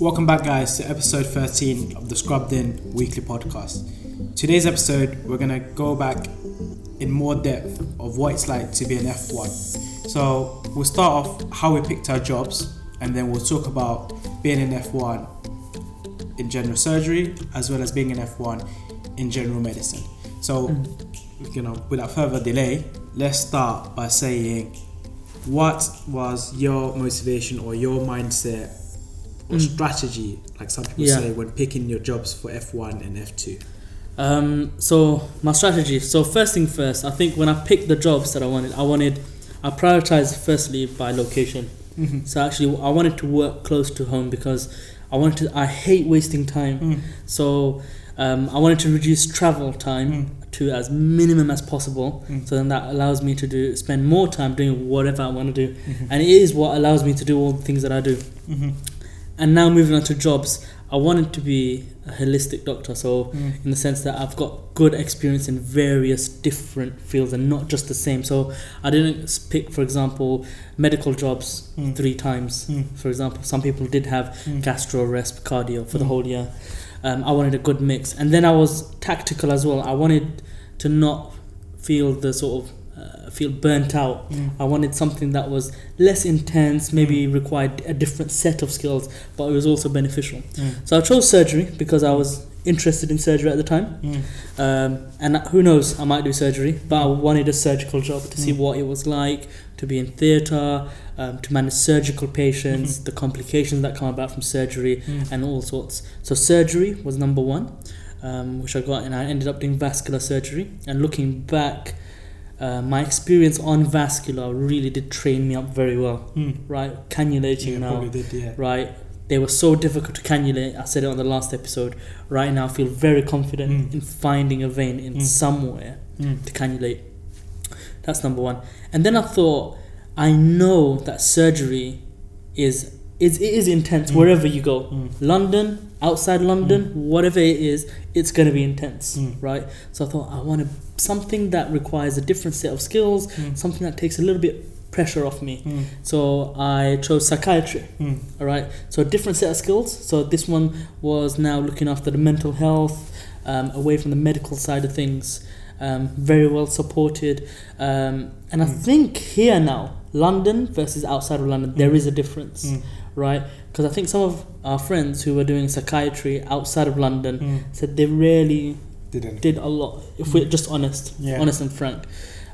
Welcome back, guys, to episode 13 of the Scrubbed In Weekly Podcast. Today's episode, we're going to go back in more depth of what it's like to be an F1. So, we'll start off how we picked our jobs, and then we'll talk about being an F1 in general surgery as well as being an F1 in general medicine. So, mm. you know, without further delay, let's start by saying what was your motivation or your mindset or strategy, like some people Yeah. say, when picking your jobs for F1 and F2? Um, so my strategy. So first thing first, I think when I picked the jobs that I wanted, I wanted, I prioritized firstly by location. Mm-hmm. So actually, I wanted to work close to home because I wanted to. I hate wasting time. Mm. So um, I wanted to reduce travel time Mm. to as minimum as possible. Mm. So then that allows me to do spend more time doing whatever I want to do, Mhm. and it is what allows me to do all the things that I do. Mm-hmm. And now moving on to jobs, I wanted to be a holistic doctor. So Mm. in the sense that I've got good experience in various different fields and not just the same. So I didn't pick, for example, medical jobs Mm. three times. Mm. For example, some people did have Mm. gastro, resp, cardio for the Mm. whole year. Um, I wanted a good mix, and then I was tactical as well. I wanted to not feel the sort of uh, feel burnt out. Mm. I wanted something that was less intense, maybe required a different set of skills, but it was also beneficial. Mm. So I chose surgery because I was interested in surgery at the time. Mm. Um, and who knows, I might do surgery, but I wanted a surgical job to see Mm. what it was like to be in theatre, um, to manage surgical patients, the complications that come about from surgery, Mm. and all sorts. So surgery was number one, um, which I got, and I ended up doing vascular surgery. And looking back, uh, my experience on vascular really did train me up very well. Mm. Right, cannulating Yeah, now did, yeah. right? They were so difficult to cannulate. I said it on the last episode. Right now, I feel very confident Mm. in finding a vein in Mm. somewhere Mm. to cannulate. That's number one. And then I thought, I know that surgery is is it is intense Mm. wherever you go. Mm. London, outside London, whatever it is, it's going to be intense, right? So I thought I wanted something that requires a different set of skills, Mm. something that takes a little bit pressure off me. Mm. So I chose psychiatry. Mm. All right. So a different set of skills. So this one was now looking after the mental health, um, away from the medical side of things. Um, very well supported, um, and I Mm. think here now, London versus outside of London, there is a difference, Mm. right? Because I think some of our friends who were doing psychiatry outside of London said they really Didn't. did a lot. If we're just honest, Yeah. honest and frank.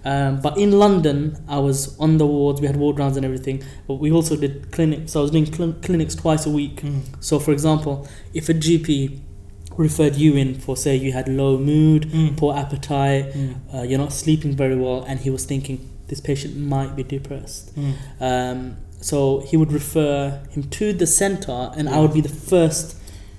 Um, but in London, I was on the wards. We had ward rounds and everything. But we also did clinics. So I was doing cl- clinics twice a week. Mm. So, for example, if a GP referred you in for, say, you had low mood, Mm. poor appetite, Mm. uh, you're not sleeping very well, and he was thinking this patient might be depressed. Mm. Um, so he would refer him to the center, and I would be the first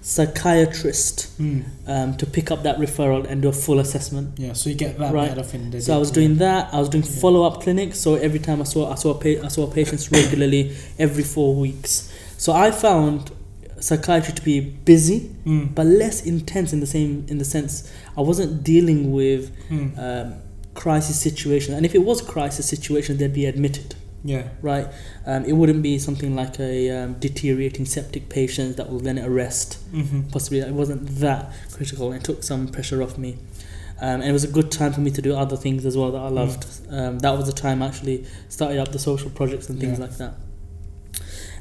psychiatrist Mm. um, to pick up that referral and do a full assessment. Yeah, so you get that Right. bit in the So I was doing that. I was doing Yeah. follow up clinics. So every time I saw I saw pa- I saw patients regularly every four weeks. So I found psychiatry to be busy Mm. but less intense in the same in the sense I wasn't dealing with Mm. um, crisis situations. And if it was crisis situation, they'd be admitted. Yeah. Right, um, it wouldn't be something like a um, deteriorating septic patient that will then arrest Mm-hmm. possibly. It wasn't that critical. It took some pressure off me. Um, and it was a good time for me to do other things as well that I Mm. loved. Um, that was the time I actually started up the social projects and things Yeah. like that.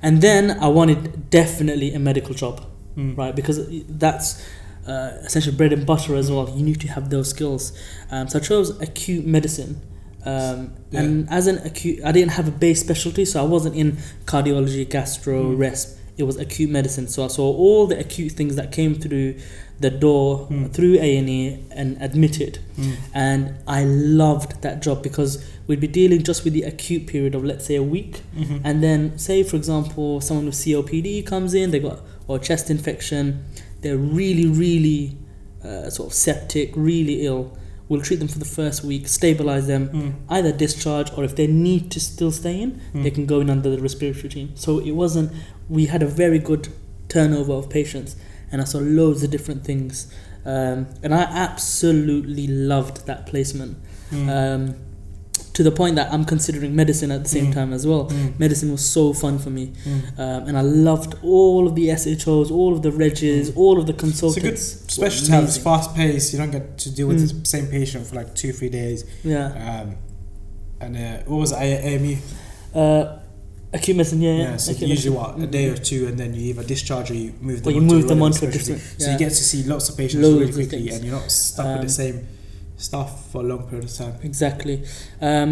And then I wanted definitely a medical job. Mm. right? Because that's uh, essentially bread and butter as well. You need to have those skills. Um, so I chose acute medicine um, Yeah. and as an acute I didn't have a base specialty so I wasn't in cardiology gastro Mm. resp it was acute medicine so I saw all the acute things that came through the door Mm. through A&E and admitted Mm. and I loved that job because we'd be dealing just with the acute period of let's say a week Mhm. and then say for example someone with COPD comes in they got or chest infection they're really really uh, sort of septic really ill we'll treat them for the first week stabilize them Mm. either discharge or if they need to still stay in Mm. they can go in under the respiratory team so it wasn't we had a very good turnover of patients and I saw loads of different things um, and I absolutely loved that placement Mm. um, to the point that I'm considering medicine at the same Mm. time as well. Mm. Medicine was so fun for me, Mm. um, and I loved all of the SHOs, all of the regs, Mm. all of the consultants. It's a good specialty. Have It's fast paced. You don't get to deal with Mm. the same patient for like two, three days. Yeah, Um, and uh, what was it? AMU? uh, acute medicine. Yeah, yeah. So usually medicine. what a day or two, and then you either discharge or you move them. Or you move them onto a different- So yeah. you get to see lots of patients Loads really quickly, and you're not stuck with Um, the same stuff for a long period of time. Exactly. Um,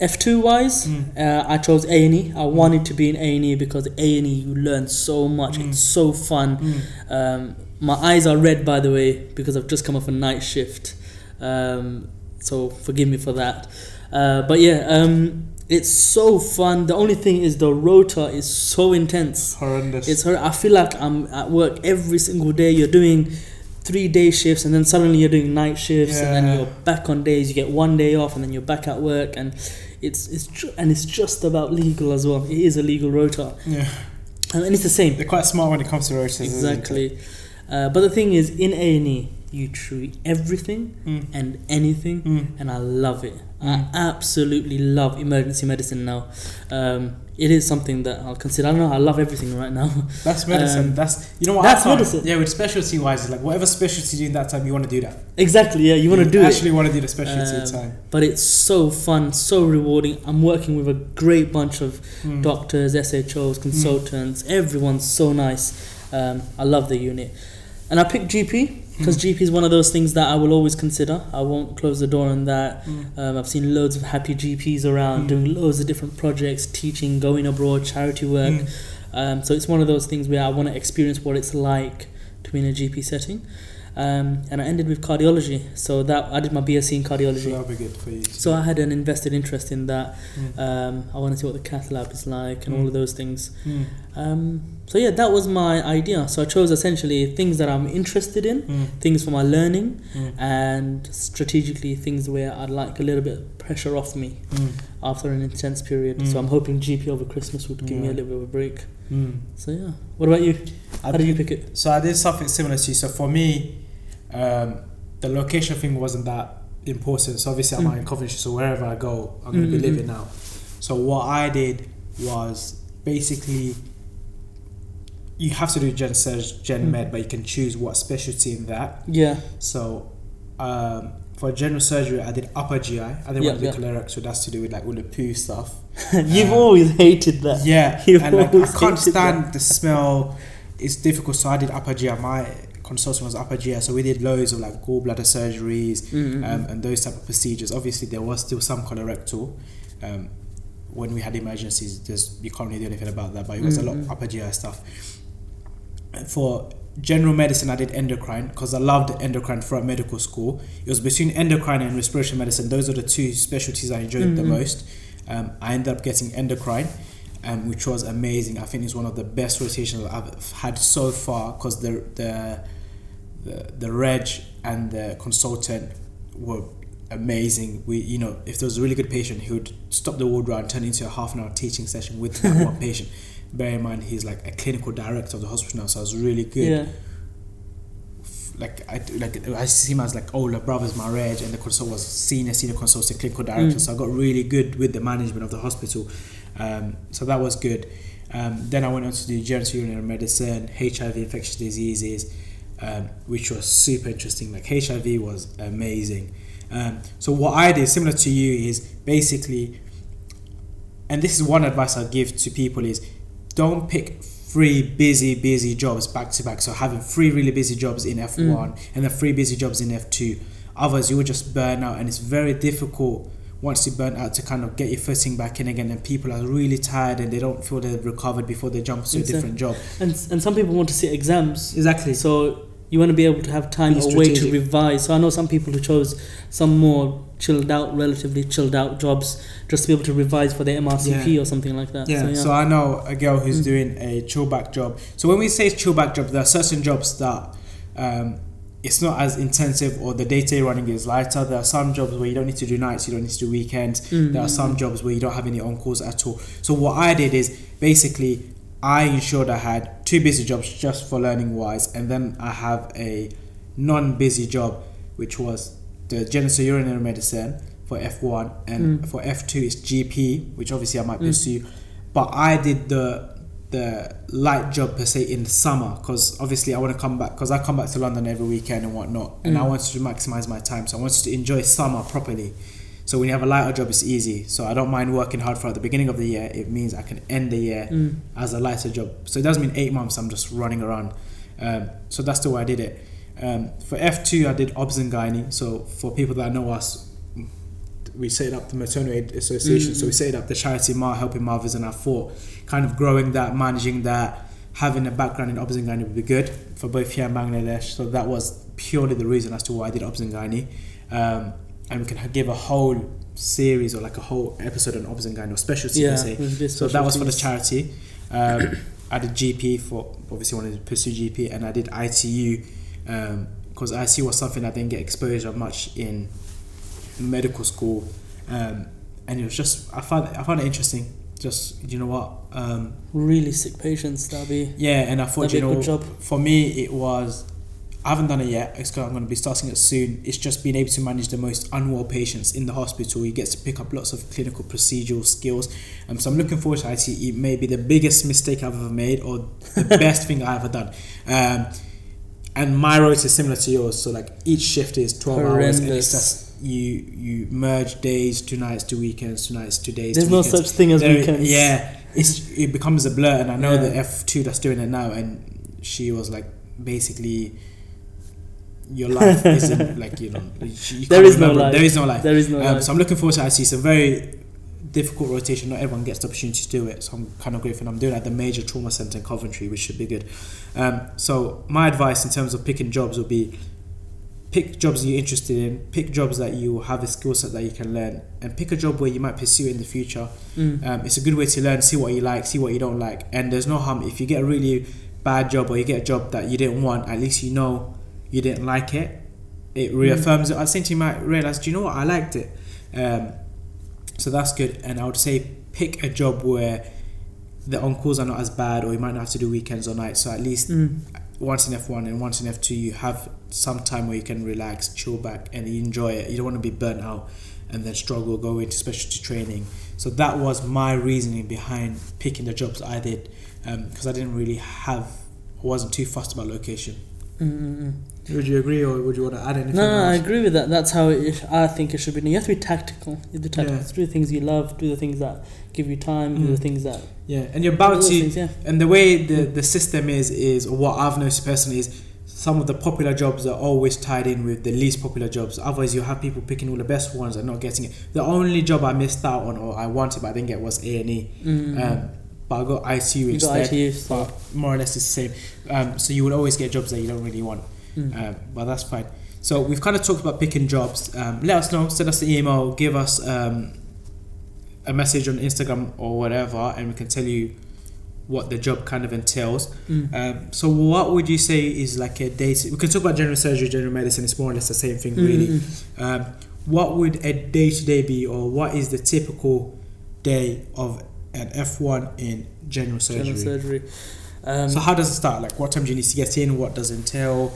F2 wise, Mm. uh, I chose A&E. I wanted to be in A&E because A&E you learn so much. Mm. It's so fun. Mm. Um, my eyes are red by the way because I've just come off a night shift. Um, so forgive me for that. Uh, but yeah, um, it's so fun. The only thing is the rota is so intense. Horrendous. It's hor- I feel like I'm at work every single day. You're doing three day shifts, and then suddenly you're doing night shifts, and then you're back on days. You get one day off, and then you're back at work, and it's it's ju- and it's just about legal as well. It is a legal rota, yeah, and and it's the same. they're quite smart when it comes to rotas. Exactly. Uh, but the thing is, in A and E, you treat everything Mm. and anything, Mm. and I love it. Mm. I absolutely love emergency medicine now. Um, it is something that I'll consider. I don't know. I love everything right now. That's medicine. Um, that's you know what. that's medicine. Yeah, with specialty wise, like whatever specialty you do in that time, you want to do that. exactly. Yeah, you want to do it. Actually, want to do the specialty Um, time. but it's so fun, so rewarding. I'm working with a great bunch of Mm. doctors, SHOs, consultants. Everyone's so nice. Um, I love the unit, and I picked GP because Mm. GP is one of those things that I will always consider. I won't close the door on that. Mm. Um, I've seen loads of happy GPs around Mm. doing loads of different projects, teaching, going abroad, charity work. Mm. Um, so it's one of those things where I want to experience what it's like to be in a GP setting. Um, and I ended with cardiology. So that I did my BSc in So cardiology. that'll be good for you. So I had an invested interest in that. Mm. Um, I want to see what the cath lab is like and all Mm. of those things. Mm. Um, so yeah, that was my idea. So I chose essentially things that I'm interested in, Mm. things for my learning, Mm. and strategically things where I'd like a little bit of pressure off me Mm. after an intense period. Mm. So I'm hoping GP over Christmas would give me a little bit of a break. Mm. So yeah, what about you? I How did you pick it? So I did something similar to you. So for me, um, the location thing wasn't that important. So obviously I'm Mm. out in Coventry, so wherever I go, I'm going to Mm, be living now. So what I did was basically you have to do gen surg, gen Mm. med, but you can choose what specialty in that. Yeah, So um, for general surgery, I did upper GI. I didn't Yeah, want to do yeah. colorectal. That's to do with like all the poo stuff. you've Uh, always hated that. Yeah, You've and like, I can't stand the smell. It's difficult, so I did upper GI. My consultant was upper GI, so we did loads of like gallbladder surgeries Mm, mm, um, and those type of procedures. Obviously, there was still some colorectal. Um, when we had emergencies, there's you can't really do anything about that, but it was a lot of mm. upper GI stuff. For general medicine, I did endocrine because I loved endocrine throughout medical school. It was between endocrine and respiratory medicine. Those are the two specialties I enjoyed the Mhm. most. Um, I ended up getting endocrine, um, which was amazing. I think it's one of the best rotations I've had so far because the, the the the reg and the consultant were amazing. We you know if there was a really good patient, he would stop the ward round, turn into a half an hour teaching session with that one patient. Bear in mind he's like a clinical director of the hospital now, so I was really good Yeah, like I like I see him as like older brother's my reg and the consult was senior senior consultant clinical director Mm. so I got really good with the management of the hospital um, so that was good um, then I went on to do genitourinary medicine HIV infectious diseases um, which was super interesting. Like HIV was amazing. Um, so what I did similar to you is basically and this is one advice I'll give to people is don't pick three busy busy jobs back to back. So having three really busy jobs in F1 Mm. and then three busy jobs in F2 others you will just burn out and it's very difficult once you burn out to kind of get your footing back in again and people are really tired and they don't feel they've recovered before they jump to a different job and and some people want to sit exams. exactly So you want to be able to have time Be away to revise. So I know some people who chose some more chilled out, relatively chilled out jobs just to be able to revise for their MRCP Yeah. or something like that. Yeah, So, so I know a girl who's Mm. doing a chill back job. So when we say chill back job, there are certain jobs that um, it's not as intensive or the day-to-day running is lighter. There are some jobs where you don't need to do nights, you don't need to do weekends. Mm, There are some mm. jobs where you don't have any on-calls at all. So what I did is basically I ensured I had two busy jobs just for learning wise, and then I have a non-busy job, which was the genitourinary medicine, for F1, and Mm. for F2 it's GP, which obviously I might Mm. pursue. But I did the the light job per se in the summer because obviously I want to come back because I come back to London every weekend and whatnot, and I Mm. wanted to maximize my time. So I wanted to enjoy summer properly. So when you have a lighter job, it's easy. So I don't mind working hard for at the beginning of the year. It means I can end the year Mm. as a lighter job. So it doesn't mean eight months. I'm just running around. Um, so that's the way I did it. Um, for F two, I did obs and gynae. So for people that know us, we set up the maternal aid association. So we set up the charity Ma helping mothers, and I thought kind of growing that, managing that, having a background in obs and gynae would be good for both here and Bangladesh. So that was purely the reason as to why I did obs and gynae. Um, and we can give a whole series or like a whole episode on obs and gynae or specialty Yeah, per se. with this So that was for the charity. Um, I did GP for obviously wanted to pursue GP, and I did ITU because ITU was something I didn't get exposure much in medical school, um, and it was just I found I found it interesting. Just you know what, um, Really sick patients, that'd be yeah, and I thought you know for me it was I haven't done it yet. It's I'm going to be starting it soon. It's just being able to manage the most unwell patients in the hospital. You get to pick up lots of clinical procedural skills. Um, so I'm looking forward to IT. It may be the biggest mistake I've ever made or the best thing I've ever done. Um, and my rota is similar to yours. So like each shift is 12 hours. And it's just you you merge days to nights to weekends to nights to days. There's to no such thing as There- weekends. Yeah, it's it becomes a blur, and I know Yeah. the F two that's doing it now, and she was like basically. Your life isn't like you know. You, you There can't no life. There is no life. There is no Um, life. so I'm looking forward to IT. It's a very difficult rotation. Not everyone gets the opportunity to do it. So I'm kind of grateful. I'm doing it at the major trauma center in Coventry, which should be good. Um, so my advice in terms of picking jobs would be pick jobs you're interested in, pick jobs that you have a skill set that you can learn, and pick a job where you might pursue in the future. Mm. Um, it's a good way to learn, see what you like, see what you don't like, and there's no harm if you get a really bad job or you get a job that you didn't want. At least you know you didn't like it. It reaffirms it. At the same time, you might realize, do you know what? I liked it. Um, so that's good. And I would say pick a job where the on calls are not as bad, or you might not have to do weekends or nights. So at least Mm. Once in F1 and once in F2, you have some time where you can relax, chill back, and enjoy it. You don't want to be burnt out and then struggle, go into specialty training. So that was my reasoning behind picking the jobs I did um, because I didn't really have, wasn't too fussed about location. Mm, mm, mm. Would you agree, or would you want to add anything? No, no, I agree with that. That's how it, I think it should be. You have to be tactical. You have to be tactical. Yeah. Do the things you love. Do the things that give you time. Do Mm. the things that. Yeah, and you're about to, things, yeah. and the way the, the system is, is or what I've noticed personally is some of the popular jobs are always tied in with the least popular jobs. Otherwise, you have people picking all the best ones and not getting it. The only job I missed out on or I wanted but I didn't get was A and E. But I got ITU you got instead. ITU. But more or less it's the same. Um, so you would always get jobs that you don't really want. Mm. Um, but that's fine. So we've kind of talked about picking jobs. Um, let us know. Send us an email. Give us um, a message on Instagram or whatever, and we can tell you what the job kind of entails. Mm. Um, so what would you say is like a day? To, we can talk about general surgery, general medicine. It's more or less the same thing, really. mm, mm. Um, what would a day to day be, or what is the typical day of an F one in general surgery? General surgery. Um, So how does it start? Like, what time do you need to get in? What does it entail?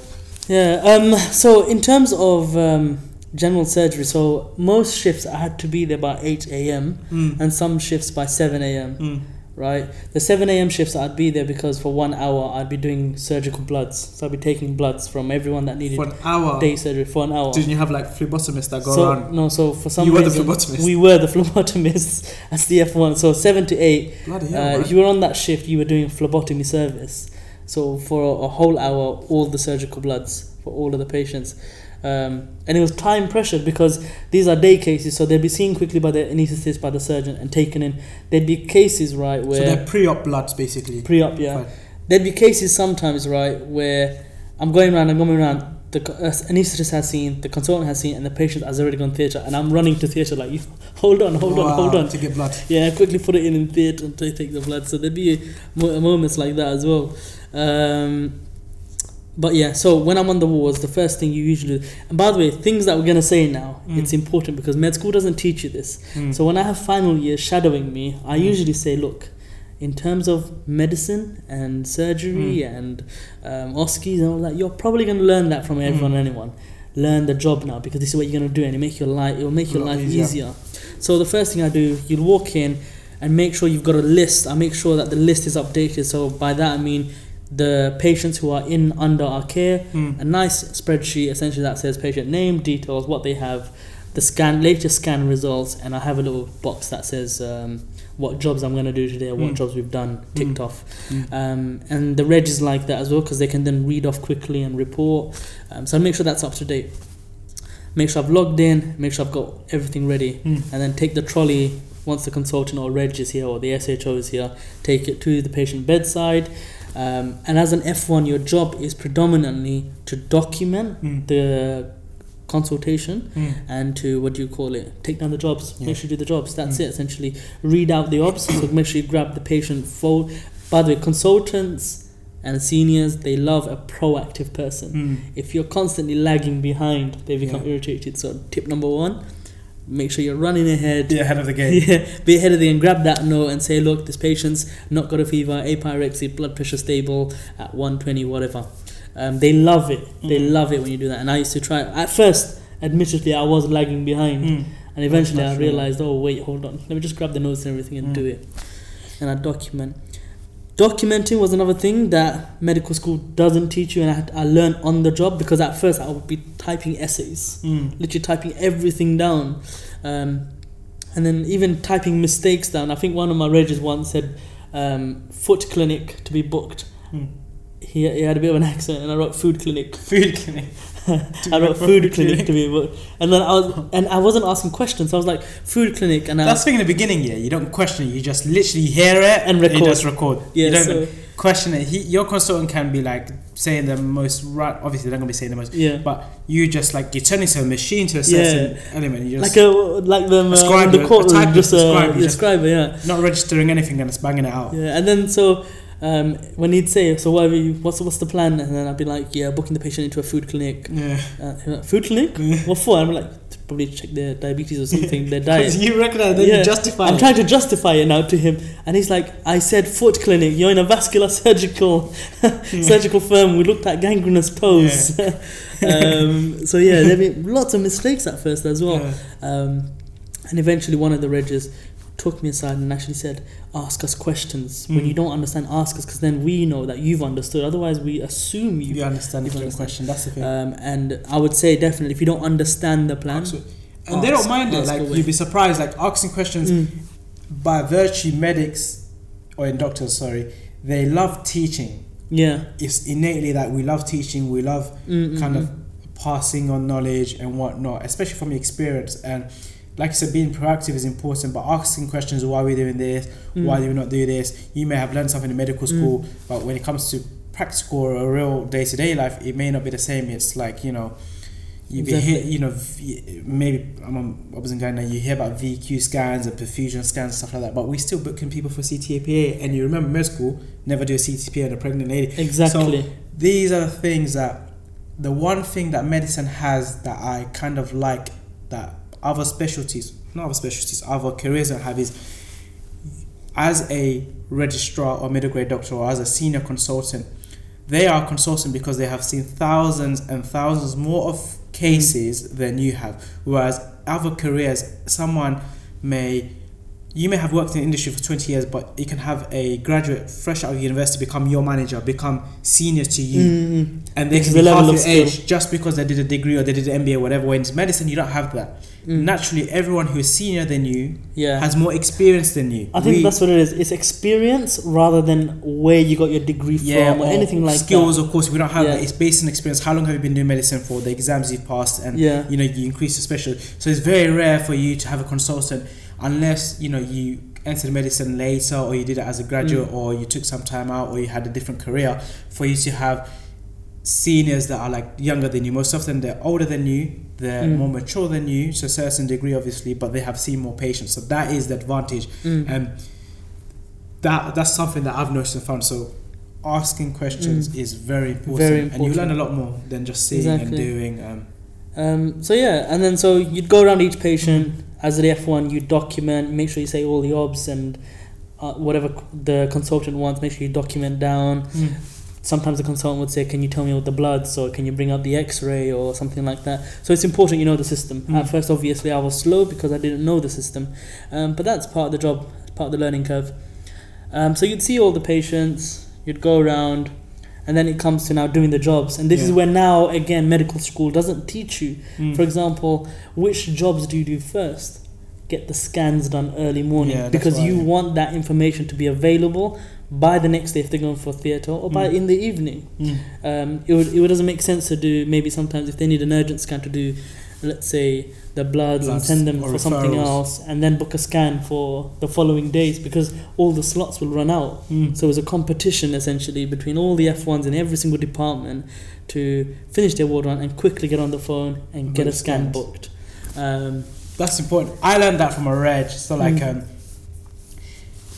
Yeah. Um. So in terms of um, general surgery, so most shifts I had to be there by eight a.m. Mm. and some shifts by seven a.m. Mm. Right. The seven a.m. shifts I'd be there because for one hour I'd be doing surgical bloods. So I'd be taking bloods from everyone that needed For an hour. day surgery for an hour. Didn't you have like phlebotomists that go so around? no, so for some You were the reason phlebotomist? we were the phlebotomists as the F one. So seven to eight Bloody hell, uh, if you were on that shift, you were doing phlebotomy service. So for a, a whole hour, all the surgical bloods for all of the patients. Um, and it was time pressured because these are day cases, so they'd be seen quickly by the anaesthetist, by the surgeon, and taken in. There'd be cases, right, where. so they're pre-op bloods, basically. pre-op, yeah. Fine. There'd be cases sometimes, right, where I'm going around, I'm going around. The uh, anaesthetist has seen, the consultant has seen, and the patient has already gone theatre, and I'm running to theatre like, you, hold on, hold on, hold on. To get blood. Yeah, quickly put it in in theatre and take the blood. So there'd be moments like that as well. Um, but yeah, so when I'm on the wards, the first thing you usually do, and by the way, things that we're gonna say now, Mm. it's important because med school doesn't teach you this. Mm. So when I have final year shadowing me, I Mm. usually say, look, in terms of medicine and surgery Mm. and um, OSCEs and all that, you're probably gonna learn that from everyone Mm. and anyone. learn the job now because this is what you're gonna do, and it make your life it will make your life easier. easier. So the first thing I do, you'll walk in and make sure you've got a list. I make sure that the list is updated. So by that I mean the patients who are in under our care, Mm. a nice spreadsheet essentially that says patient name, details, what they have, the scan, latest scan results, and I have a little box that says um, what jobs I'm going to do today, or what Mm. jobs we've done, ticked Mm. off. Mm. Um, and the reg is like that as well because they can then read off quickly and report. Um, so I make sure that's up to date. Make sure I've logged in, make sure I've got everything ready, Mm. and then take the trolley once the consultant or reg is here or the SHO is here, take it to the patient bedside. Um, and as an F1, your job is predominantly to document Mm. the consultation Mm. and to what do you call it? Take down the jobs. Yeah. Make sure you do the jobs. That's Mm. it. Essentially, read out the obs. so make sure you grab the patient. Fold. By the way, consultants and seniors they love a proactive person. Mm. If you're constantly lagging behind, they become Yeah. irritated. So tip number one: make sure you're running ahead. Be ahead of the game. Yeah, be ahead of the game. Grab that note and say, look, this patient's not got a fever, apyrexia, blood pressure stable at 120, whatever. Um, they love it. They Mm. love it when you do that. And I used to try. At first, admittedly, I was lagging behind, Mm. and eventually I realized, oh wait, hold on, let me just grab the notes and everything and Mm. do it. And I document. Documenting was another thing that medical school doesn't teach you, and I, had, I learned on the job because at first I would be typing essays Mm. literally typing everything down. Um, and then even typing mistakes down. I think one of my regs once said um, foot clinic to be booked. Mm. He, he had a bit of an accent, and I wrote food clinic. Food clinic. I wrote food clinic to be and then I was and I wasn't asking questions. So I was like food clinic, and I That's the thing in the beginning, yeah. You don't question it. You just literally hear it And You record. just record. yeah. you don't So question it. He, your consultant can be like saying the most right. Obviously, they're not gonna be saying the most. yeah, But you just like you turn into a machine to a certain element. You just like a like them uh, the a courtroom, just a a scribe, you yeah, yeah. not registering anything and it's banging it out. Yeah, and then so um, when he'd say, "So what you? What's what's the plan?" and then I'd be like, "Yeah, booking the patient into a food clinic." Yeah. Uh, like, food clinic? What for? I'm like, probably check their diabetes or something, their diet. you recognize, then Yeah. you justify I'm it. trying to justify it now to him, and he's like, "I said foot clinic. You're in a vascular surgical surgical firm. We looked at gangrenous pose." um, so yeah, there been lots of mistakes at first as well. Yeah. Um, and eventually, one of the regs took me aside and actually said, "Ask us questions when Mm. you don't understand. Ask us, because then we know that you've understood. Otherwise, we assume you." You understand You the understand. question. That's the thing. Um, and I would say definitely, if you don't understand the plan, Absolutely. And they don't mind it. Like away. you'd be surprised. Like asking questions Mm, by virtue, medics or in doctors, sorry, they love teaching. yeah, It's innately that we love teaching. We love Mm, mm, kind mm. of passing on knowledge and whatnot, especially from experience. And like I said, being proactive is important, but asking questions why are we doing this, Mm. why do we not do this? You may have learned something in medical Mm. school, but when it comes to practical or real day to day life, it may not be the same. It's like, you know, you be hear, you know, maybe I'm on, I wasn't going now. You hear about VQ scans and perfusion scans and stuff like that, but we still booking people for CTPA. And you remember med school never do a CTPA on a pregnant lady exactly. these are the things that the one thing that medicine has that I kind of like that other specialties, not other specialties, other careers have is as a registrar or middle grade doctor or as a senior consultant, they are consultant because they have seen thousands and thousands more of cases than you have. Whereas other careers, someone may you may have worked in the industry for 20 years, but you can have a graduate fresh out of university become your manager, become senior to you, Mm, and they It's can be half level of your age just because they did a degree or they did an MBA or whatever. When it's medicine, you don't have that. Mm. Naturally, everyone who is senior than you yeah. has more experience than you. I think We- that's what it is. It's experience rather than where you got your degree yeah, from or, anything like that. skills. that. Of course, we don't have Yeah. that. It's based on experience. How long have you been doing medicine for? The exams you've passed, and Yeah. you know you increase your special. So it's very rare for you to have a consultant unless you know you entered medicine later or you did it as a graduate Mm. or you took some time out or you had a different career for you to have seniors that are like younger than you most often they're older than you they're Mm. more mature than you to a certain degree obviously but they have seen more patients so that is the advantage Mm. and that that's something that I've noticed and found so asking questions is very important, Very and you learn a lot more than just seeing and doing um, Um, so yeah, and then so you'd go around each patient as the F1. You document, make sure you say all the obs and uh, whatever the consultant wants. Make sure you document down. Sometimes the consultant would say, "Can you tell me what the bloods, or can you bring up the X-ray, or something like that?" So it's important you know the system. Mm. At first, obviously, I was slow because I didn't know the system, um, but that's part of the job, part of the learning curve. Um, so you'd see all the patients, you'd go around, and then it comes to now doing the jobs, and this is where now again medical school doesn't teach you. Mm. For example, which jobs do you do first? Get the scans done early morning Yeah, because you right. want that information to be available by the next day if they're going for theatre or by Mm. in the evening. Mm. Um, it, would, it doesn't make sense to do maybe sometimes if they need an urgent scan to do, let's say, the bloods, and send them or for something else and then book a scan for the following days because all the slots will run out. Mm. So it's a competition essentially between all the F1s in every single department to finish their ward run and quickly get on the phone and get a scan scans. booked. Um, That's important. I learned that from a reg. So like, Mm. um,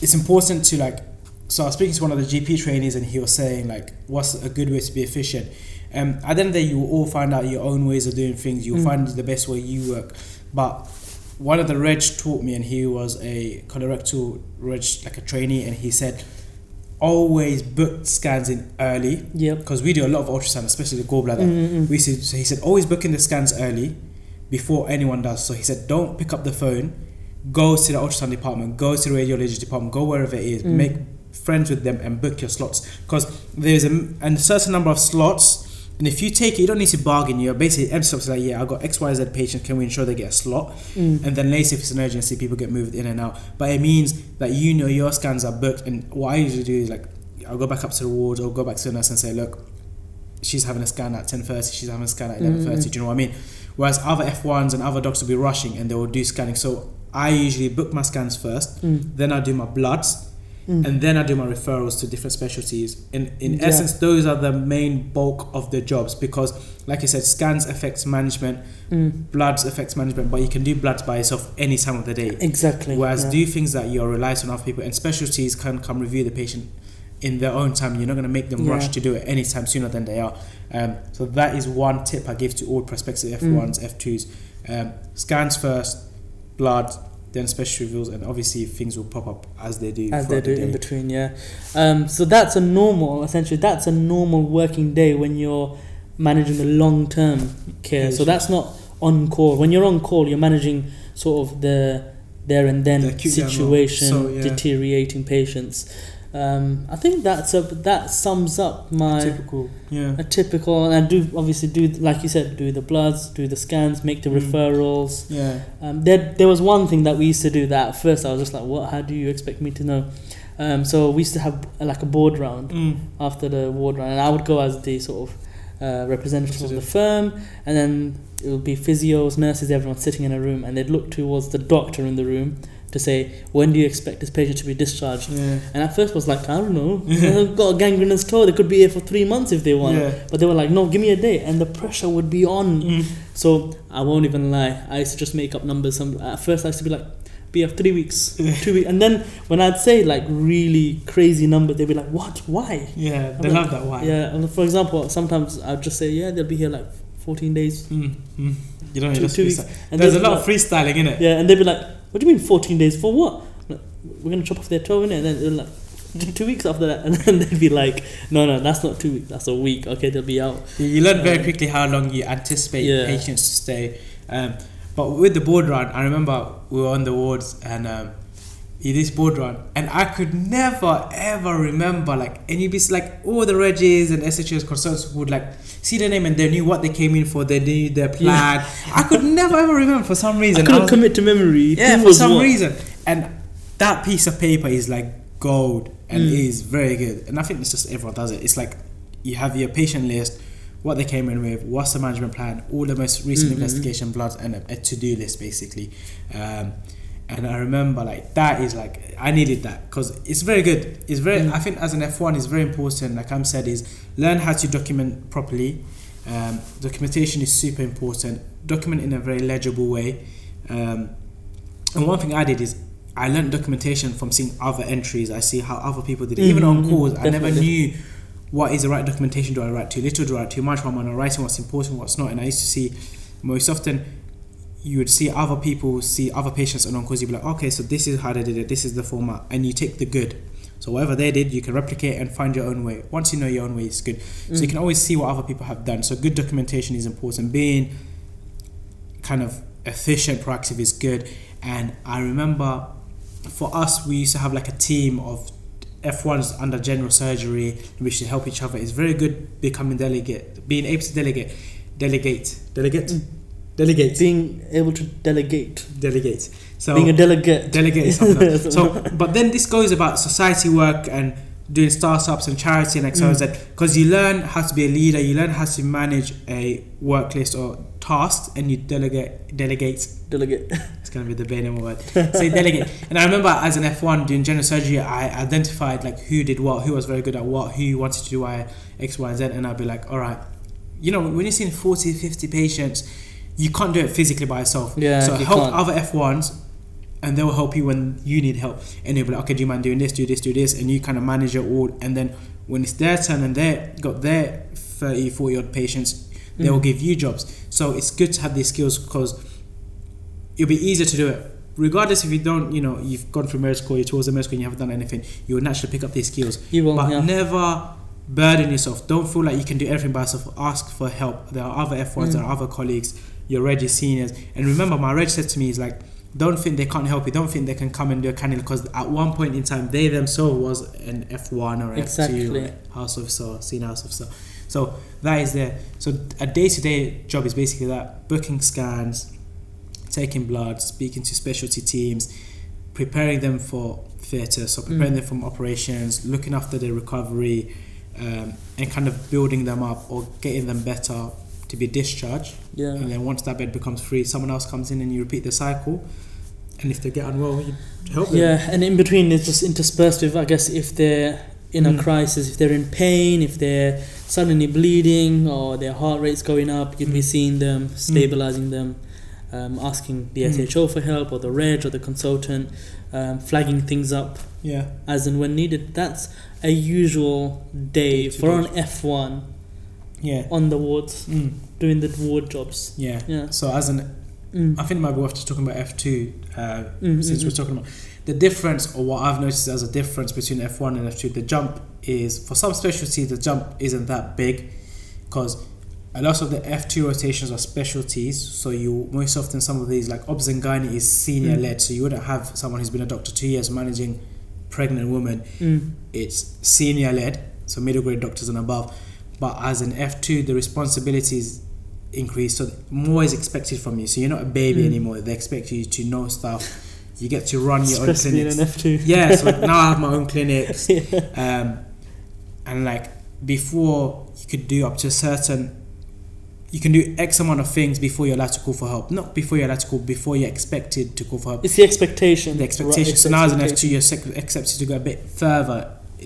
it's important to like. So I was speaking to one of the GP trainees, and he was saying like, what's a good way to be efficient? Um, at the end of the day, you will all find out your own ways of doing things. You'll Mm. find the best way you work. But one of the reg taught me, and he was a colorectal reg, like a trainee, and he said, always book scans in early yep. because we do a lot of ultrasound, especially the gallbladder. Mm-mm. We said, so he said, always book in the scans early before anyone does. So he said, don't pick up the phone, go to the ultrasound department, go to the radiology department, go wherever it is, Mm. make friends with them and book your slots. Because there's a, a certain number of slots, and if you take it, you don't need to bargain. You're basically slots like, yeah, I've got X, Y, Z patients, can we ensure they get a slot? Mm. And then later, if it's an emergency, people get moved in and out. But it means that you know your scans are booked. And what I usually do is like, I'll go back up to the ward or go back to the nurse and say, look, she's having a scan at 10.30, she's having a scan at 11.30, Mm. do you know what I mean? Whereas other F1s and other docs will be rushing and they will do scanning. So I usually book my scans first, Mm. then I do my bloods, Mm. and then I do my referrals to different specialties. And in Yeah. essence, those are the main bulk of the jobs because, like I said, scans affects management, Mm. bloods affects management, but you can do bloods by yourself any time of the day. Exactly. Whereas yeah. do things that you're reliant on other people and specialties can come review the patient in their own time. You're not going to make them rush to do it anytime sooner than they are. Um, so that is one tip I give to all prospective F1s, Mm. F2s. Um, scans first, blood, then special reviews, and obviously things will pop up as they do. as they do the in between yeah. Um, so that's a normal essentially that's a normal working day when you're managing the long term care. So that's not on call. When you're on call you're managing sort of the there and then The situation So, yeah. deteriorating patients um, I think that's a that sums up my Typical, yeah. a typical and I do obviously do like you said do the bloods do the scans make the Mm. referrals Yeah. um, there, there was one thing that we used to do that at first I was just like, what? How do you expect me to know? Um, so we used to have uh, like a board round Mm. after the ward round, and I would go as the sort of uh, representative of the firm, and then it would be physios, nurses, everyone sitting in a room, and they'd look towards the doctor in the room to say, when do you expect this patient to be discharged? Yeah. And at first I was like, I don't know, they've got a gangrenous toe, they could be here for three months if they want. Yeah. But they were like, no, give me a day and the pressure would be on. Mm. So I won't even lie. I used to just make up numbers. Some at first I used to be like, "We have three weeks, two weeks," and then when I'd say like really crazy number they'd be like, "What? Why?" Yeah, they I'm love that why. Yeah. And for example, sometimes I'd just say, "Yeah, they'll be here like 14 days." Mm. Mm. You don't Two- two freestyle. weeks. And There's a lot like, of freestyling in it. Yeah, and they'd be like, "What do you mean 14 days for what?" Like, We're gonna chop off their toe in it, and then they're like. "Two- weeks after that, and then they'd be like, "No, no, that's not two weeks. That's a week. Okay, they'll be out." You- learn very Um, quickly how long you anticipate Yeah. patients to stay. Um, but with the board run, I remember we were on the wards and um, in this board run, and I could never ever remember like, and you'd be like all the regis and SHOs consultants would like see the name and they knew what they came in for, they knew their plan. I could never ever remember for some reason. I couldn't was- commit to memory. yeah, Who for some what. reason. And that piece of paper is like gold and Mm. is very good. And I think it's just everyone does it. It's like you have your patient list, what they came in with, what's the management plan, all the most recent Mhm. investigation bloods, and a, a to do list basically. Um, and I remember like that is like I needed that because it's very good. It's very Mm. I think as an F one is very important. Like I'm said, is learn how to document properly. Um, documentation is super important. Document in a very legible way. Um, and one thing I did is I learned documentation from seeing other entries. I see how other people did it. Even on Mhm, calls, I never knew what is the right documentation. Do I write too little? Do I write too much? What Am I writing what's important, what's not? And I used to see most often you would see other people see other patients and on calls. You'd be like, okay, so this is how they did it. This is the format, and you take the good. So whatever they did, you can replicate and find your own way. Once you know your own way, it's good. So you Mm. can always see what other people have done. So good documentation is important. Being kind of efficient, proactive is good. And I remember for us, we used to have like a team of F1s under general surgery, which to help each other. It's very good becoming delegate, being able to delegate, delegate, delegate, Mm. Delegate, Being able to delegate. delegate. So Being a delegate. delegate is something else. So, but then this goes about society work and doing startups and charity and XYZ because mm. you learn how to be a leader, you learn how to manage a work list or task, and you delegate. Delegate. Delegate. It's gonna be the Bane word. Say delegate. And I remember as an F1 doing general surgery, I identified like who did what, who was very good at what, who wanted to do Y, X, Y, and Z, and I'd be like, all right, you know, when you're seeing 40, 50 patients, you can't do it physically by yourself. Yeah, So you help can't. other F1s, and they'll help you when you need help. And they'll be like, okay, do you mind doing this, do this, do this, and you kind of manage it all. And then when it's their turn and they got their 30, 40 odd patients, they will Mm. give you jobs. So it's good to have these skills because it'll be easier to do it. Regardless if you don't, you know, you've gone through medical school, you're towards the medical school and you haven't done anything, you will naturally pick up these skills. You will, But yeah. never burden yourself. Don't feel like you can do everything by yourself. Ask for help. There are other F1s, Mm. there are other colleagues, your reg is seniors. And remember, my reg said to me, is like, don't think they can't help you. Don't think they can come and do a cannula because at one point in time, they themselves was an F1 or F2 Exactly. or house officer, senior house officer. So that is there. So a day-to-day job is basically that: booking scans, taking blood, speaking to specialty teams, preparing them for theatre, so preparing Mm. them from operations, looking after their recovery, um, and kind of building them up or getting them better to be discharged. Yeah. And then once that bed becomes free, someone else comes in and you repeat the cycle. And if they get unwell, you help them. Yeah, and in between it's just interspersed with, I guess, if they're in a Mm. crisis, if they're in pain, if they're suddenly bleeding or their heart rate's going up, you'd be Mm. seeing them, stabilizing them, um, asking the Mm. SHO for help or the reg or the consultant, um, flagging things up Yeah. as and when needed. That's a usual day Day-to-day. for an F1 Yeah. on the wards, Mm. Doing the ward jobs. Yeah. Yeah. So as an, Mm. I think it might be worth just talking about F two. Uh, Mm, since mm, we're mm. talking about the difference, or what I've noticed as a difference between F one and F two, the jump is for some specialties the jump isn't that big, because a lot of the F two rotations are specialties. So you most often some of these like obs and gynae is senior led, so you wouldn't have someone who's been a doctor two years managing pregnant women. Mm. It's senior led, so middle grade doctors and above. But as an F two, the responsibilities increase, so more is expected from you. So you're not a baby Mm. anymore. They expect you to know stuff. You get to run your own Especially in clinics. an F2. yeah, so now I have my own clinics. Um, and like before, you could do up to a certain. You can do X amount of things before you're allowed to call for help. Not before you're allowed to call, before you're expected to call for help. It's the expectation. The expectation. Right, so now as an F2, you're expected to go a bit further,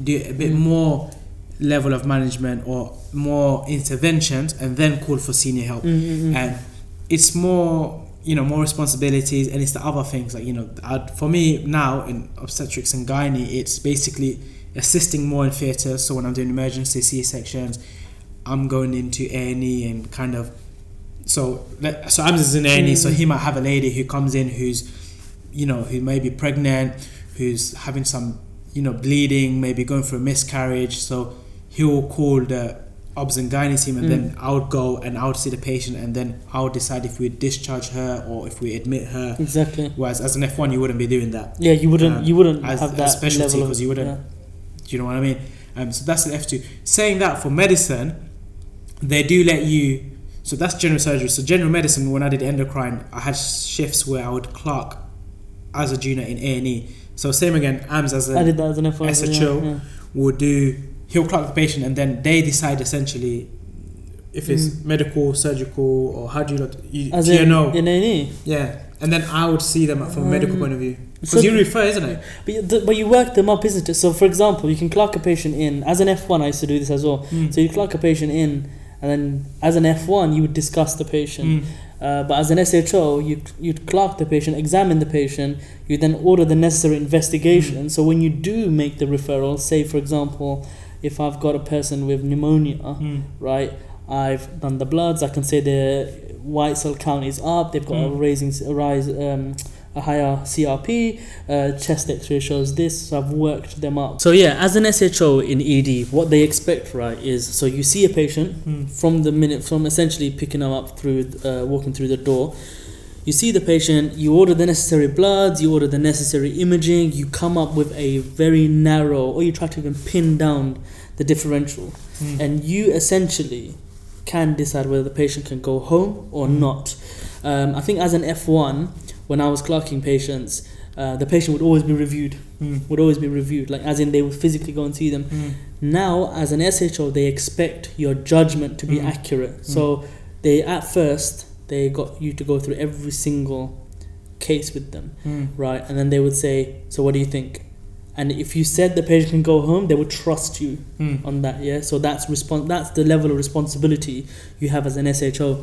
do a bit Mm. more level of management or more interventions, and then call for senior help. Mm, mm, mm. And it's more, you know, more responsibilities, and it's the other things like you know, for me now in obstetrics and gynae, it's basically assisting more in theatre. So when I'm doing emergency C sections, I'm going into A and kind of. So so Ams is in A and E, so Mm. he might have a lady who comes in who's, you know, who may be pregnant, who's having some, you know, bleeding, maybe going for a miscarriage. So he'll call the obs and gynae team, and Mm. then I would go and I would see the patient, and then I would decide if we discharge her or if we admit her. Exactly. Whereas as an F1, you wouldn't be doing that. Yeah, you wouldn't. Um, you wouldn't as have that specialty, because you wouldn't- yeah. Do you know what I mean? Um, so that's an F2. Saying that for medicine, they do let you. So that's general surgery. So general medicine, when I did endocrine, I had shifts where I would clerk as a junior in A and E. So same again, AMS as I a did that as an F1. as well, SHO. Yeah, yeah. would do. He'll clerk the patient, and then they decide essentially if it's Mm. medical, surgical, or how do you, lot- you As TNO. in, in A&E. yeah, and then I would see them from a medical Um, point of view so because you refer, isn't it? But you, the, but you work them up, isn't it? So, for example, you can clerk a patient in. As an F1, I used to do this as well. Mm. So you clerk a patient in, and then as an F1, you would discuss the patient. Mm. Uh, but as an SHO, you you'd clerk the patient, examine the patient, you then order the necessary investigation. Mm. So when you do make the referral, say for example, if I've got a person with pneumonia, Mm. right? I've done the bloods. I can say the white cell count is up. They've got a Mm. raising a rise um, a higher CRP. Uh, chest X-ray shows this. So I've worked them up. So yeah, as an SHO in ED, what they expect, right, is so you see a patient Mm. from the minute from essentially picking them up through uh, walking through the door. You see the patient, you order the necessary bloods, you order the necessary imaging, you come up with a very narrow, or you try to even pin down the differential, Mm. and you essentially can decide whether the patient can go home or not. Um, I think as an F1, when I was clerking patients, uh, the patient would always be reviewed, Mm. would always be reviewed, like as in they would physically go and see them. Mm. Now, as an SHO, they expect your judgment to be Mm. accurate. So they at first they got you to go through every single case with them, Mm. right? And then they would say, "So what do you think?" And if you said the patient can go home, they would trust you Mm. on that. Yeah. So that's respons- That's the level of responsibility you have as an SHO,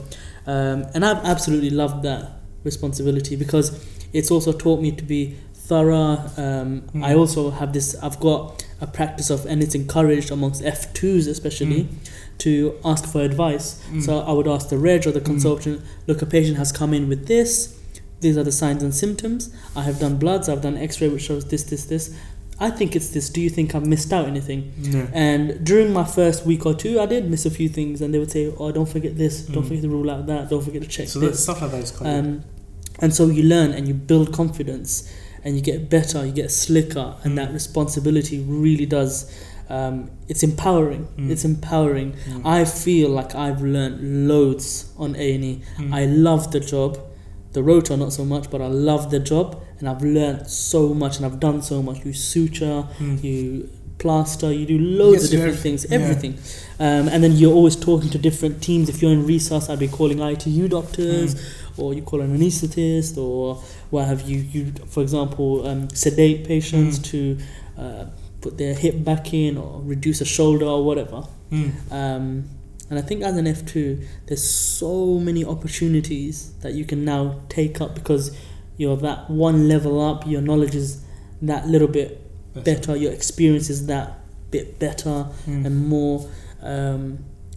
um, and I've absolutely loved that responsibility because it's also taught me to be thorough. Um, Mm. I also have this. I've got a practice of, and it's encouraged amongst F2s especially, Mm. to ask for advice. Mm. So I would ask the reg or the Mm. consultant, look, a patient has come in with this. These are the signs and symptoms. I have done bloods. I've done X-ray which shows this, this, this. I think it's this. Do you think I've missed out anything? Yeah. And during my first week or two, I did miss a few things, and they would say, "Oh, don't forget this. Don't Mm. forget to rule out that. Don't forget to check So this." stuff like that is quite. Um, and so you learn and you build confidence, and you get better. You get slicker, and Mm. that responsibility really does. Um, it's empowering. Mm. It's empowering. Mm. I feel like I've learned loads on A and E. Mm. I love the job. The rota not so much, but I love the job, and I've learned so much, and I've done so much. You suture, Mm. you plaster, you do loads Yes, of different things, yeah. everything. Um, and then you're always talking to different teams. If you're in resus, I'd be calling ITU doctors, Mm. or you call an anaesthetist, or what have you. You, for example, um, sedate patients Mm. to uh, put their hip back in, or reduce a shoulder, or whatever. Mm. Um, and I think as an F2, there's so many opportunities that you can now take up because you're that one level up, your knowledge is that little bit better, your experience is that bit better Mm. and more. Um,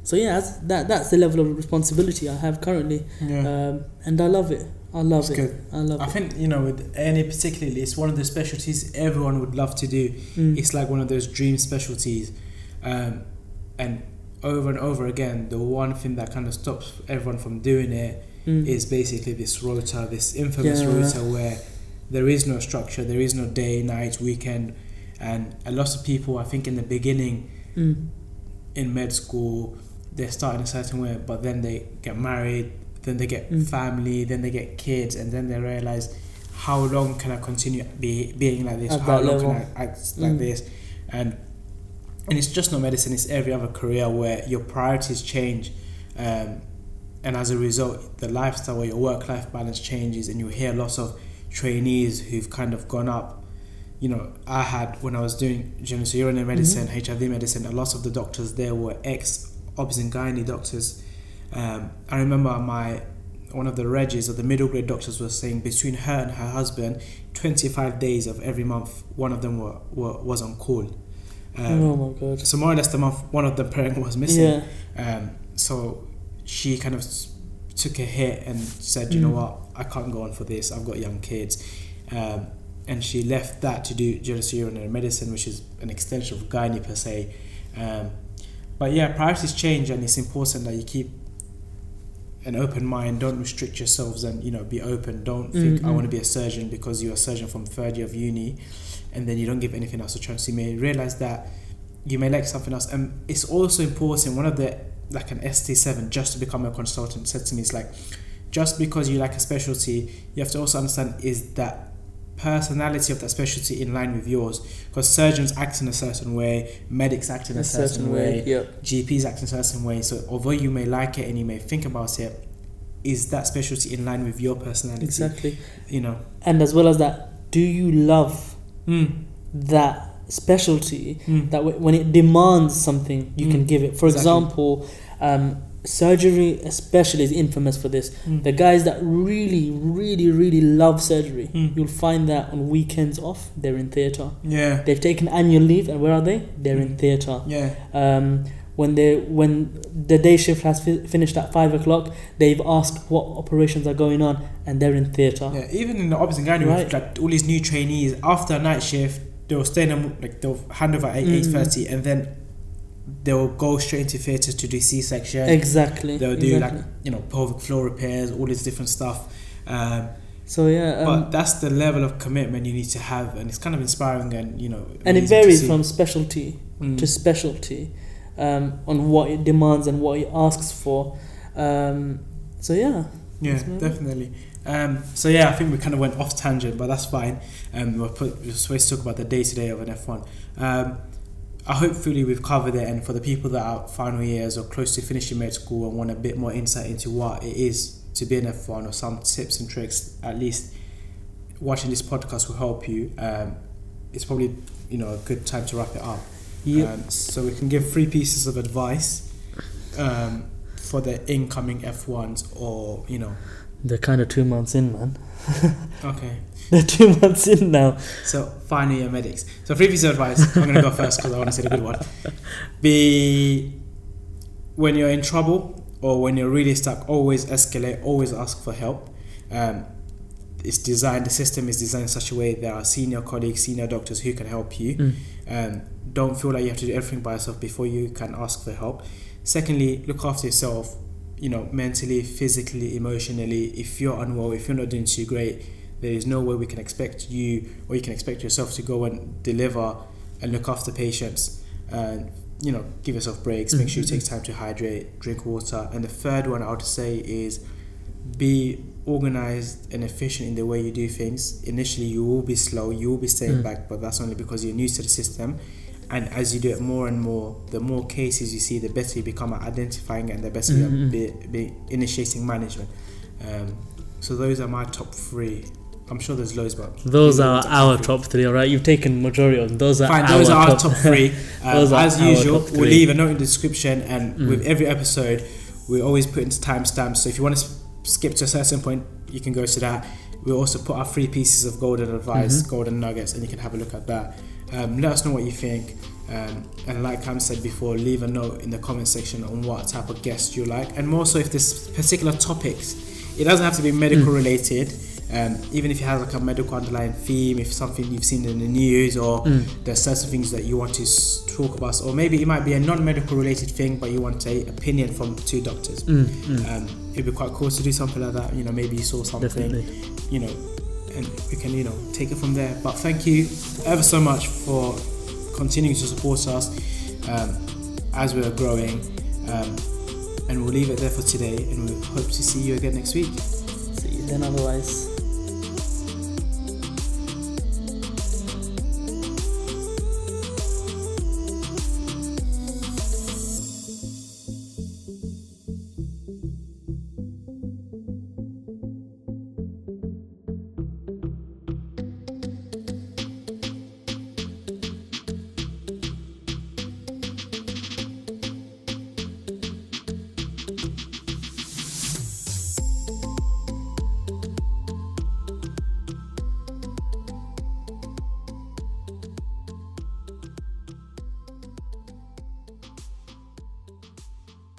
so yeah, that's, that that's the level of responsibility I have currently, yeah. um, and I love it. I love It's it. good. I love I it. think you know with any particularly it's one of the specialties everyone would love to do. Mm. It's like one of those dream specialties, um, and over and over again, the one thing that kind of stops everyone from doing it Mm. is basically this rota, this infamous Yeah. rota where there is no structure, there is no day, night, weekend, and a lot of people, I think, in the beginning Mm. in med school, they start in a certain way, but then they get married, then they get Mm. family, then they get kids, and then they realize how long can I continue be, being like this? At how long level. can I act like Mm. this? And and it's just not medicine; it's every other career where your priorities change, um, and as a result, the lifestyle or your work-life balance changes, and you hear lots of trainees who've kind of gone up. You know, I had when I was doing genitourinary medicine, HIV medicine. A lot of the doctors there were ex obs and gynae doctors. Um, I remember my one of the regis or the middle grade doctors was saying between her and her husband, 25 days of every month, one of them were, were was on call. Um, oh my god. so more or less the month one of the parent was missing. Yeah. Um, so she kind of took a hit and said, you know Mm. what, I can't go on for this. I've got young kids. Um, and she left that to do genitourinary medicine, which is an extension of gynae per se. Um, but yeah, priorities change, and it's important that you keep an open mind. Don't restrict yourselves, and you know, be open. Don't think I Mhm. want to be a surgeon because you're a surgeon from third year of uni, and then you don't give anything else a chance. You may realize that you may like something else, and it's also important. One of the like an ST seven just to become a consultant said to me, it's like just because you like a specialty, you have to also understand is that personality of that specialty in line with yours because surgeons act in a certain way medics act in a, certain, way, Yep. gps act in a certain way so although you may like it and you may think about it is that specialty in line with your personality Exactly. you know And as well as that, do you love mm. that specialty Mm. that when it demands something you can Mm. give it for Exactly. example um, surgery especially is infamous for this Mm. the guys that really really really love surgery Mm. you'll find that on weekends off they're in theatre yeah they've taken annual leave and where are they they're in Mm. theatre yeah um, when they when the day shift has fi- finished at five o'clock, they've asked what operations are going on, and they're in theatre. Yeah, even in the and gynae, Right. like all these new trainees after a night shift, they'll stay in a, like they'll hand over at eight Mm. eight thirty, and then they'll go straight into theatres to do C section. Exactly. They'll do exactly. like you know pelvic floor repairs, all this different stuff. Um, so yeah, um, but that's the level of commitment you need to have, and it's kind of inspiring and you know. and it varies from specialty Mm. to specialty um, on what it demands and what it asks for. Um, so yeah, Yeah, That's about it. definitely. Um, so yeah, I think we kind of went off tangent, but that's fine. Um, we're, put, we're supposed to talk about the day to day of an F1. Um, I hopefully we've covered it, and for the people that are final years or close to finishing med school and want a bit more insight into what it is to be an F1 or some tips and tricks, at least watching this podcast will help you. Um, it's probably you know a good time to wrap it up. Yep. Um, so we can give three pieces of advice um, for the incoming F1s, or you know, they're kind of two months in, man. okay. They're two months in now. So final year medics. So three pieces of advice. I'm gonna go first because I want to say the good one. Be when you're in trouble or when you're really stuck, always escalate. Always ask for help. Um, it's designed. The system is designed in such a way there are senior colleagues, senior doctors who can help you. Mm. Um, don't feel like you have to do everything by yourself before you can ask for help. Secondly, look after yourself. You know, mentally, physically, emotionally. If you're unwell, if you're not doing too great, there is no way we can expect you or you can expect yourself to go and deliver and look after patients. And you know, give yourself breaks. Make sure you take time to hydrate, drink water. And the third one I would say is be organized and efficient in the way you do things. Initially, you will be slow, you will be staying Mm. back, but that's only because you're new to the system. And as you do it more and more, the more cases you see, the better you become at identifying and the better you Mhm. be, be initiating management. Um, so those are my top three. I'm sure there's loads, but Those are our three. top three, all right? You've taken majority of them. Those are Fine, our those are our top, top three. Um, as usual, we'll leave a note in the description, and Mm. with every episode, we always put into timestamps. So if you want to skip to a certain point, you can go to that. We also put our three pieces of golden advice, Mhm. golden nuggets, and you can have a look at that. Um, let us know what you think. Um, and like Cam said before, leave a note in the comment section on what type of guest you like, and more so if this particular topics. It doesn't have to be medical Mm. related. Um, even if it has like a medical underlying theme, if something you've seen in the news, or Mm. there's certain things that you want to talk about, or maybe it might be a non-medical related thing, but you want a opinion from two doctors. Mm, mm, Um, it'd be quite cool to do something like that. You know, maybe you saw something, definitely. you know, and we can you know take it from there. But thank you ever so much for continuing to support us um, as we are growing. Um, and we'll leave it there for today, and we hope to see you again next week. See you then otherwise.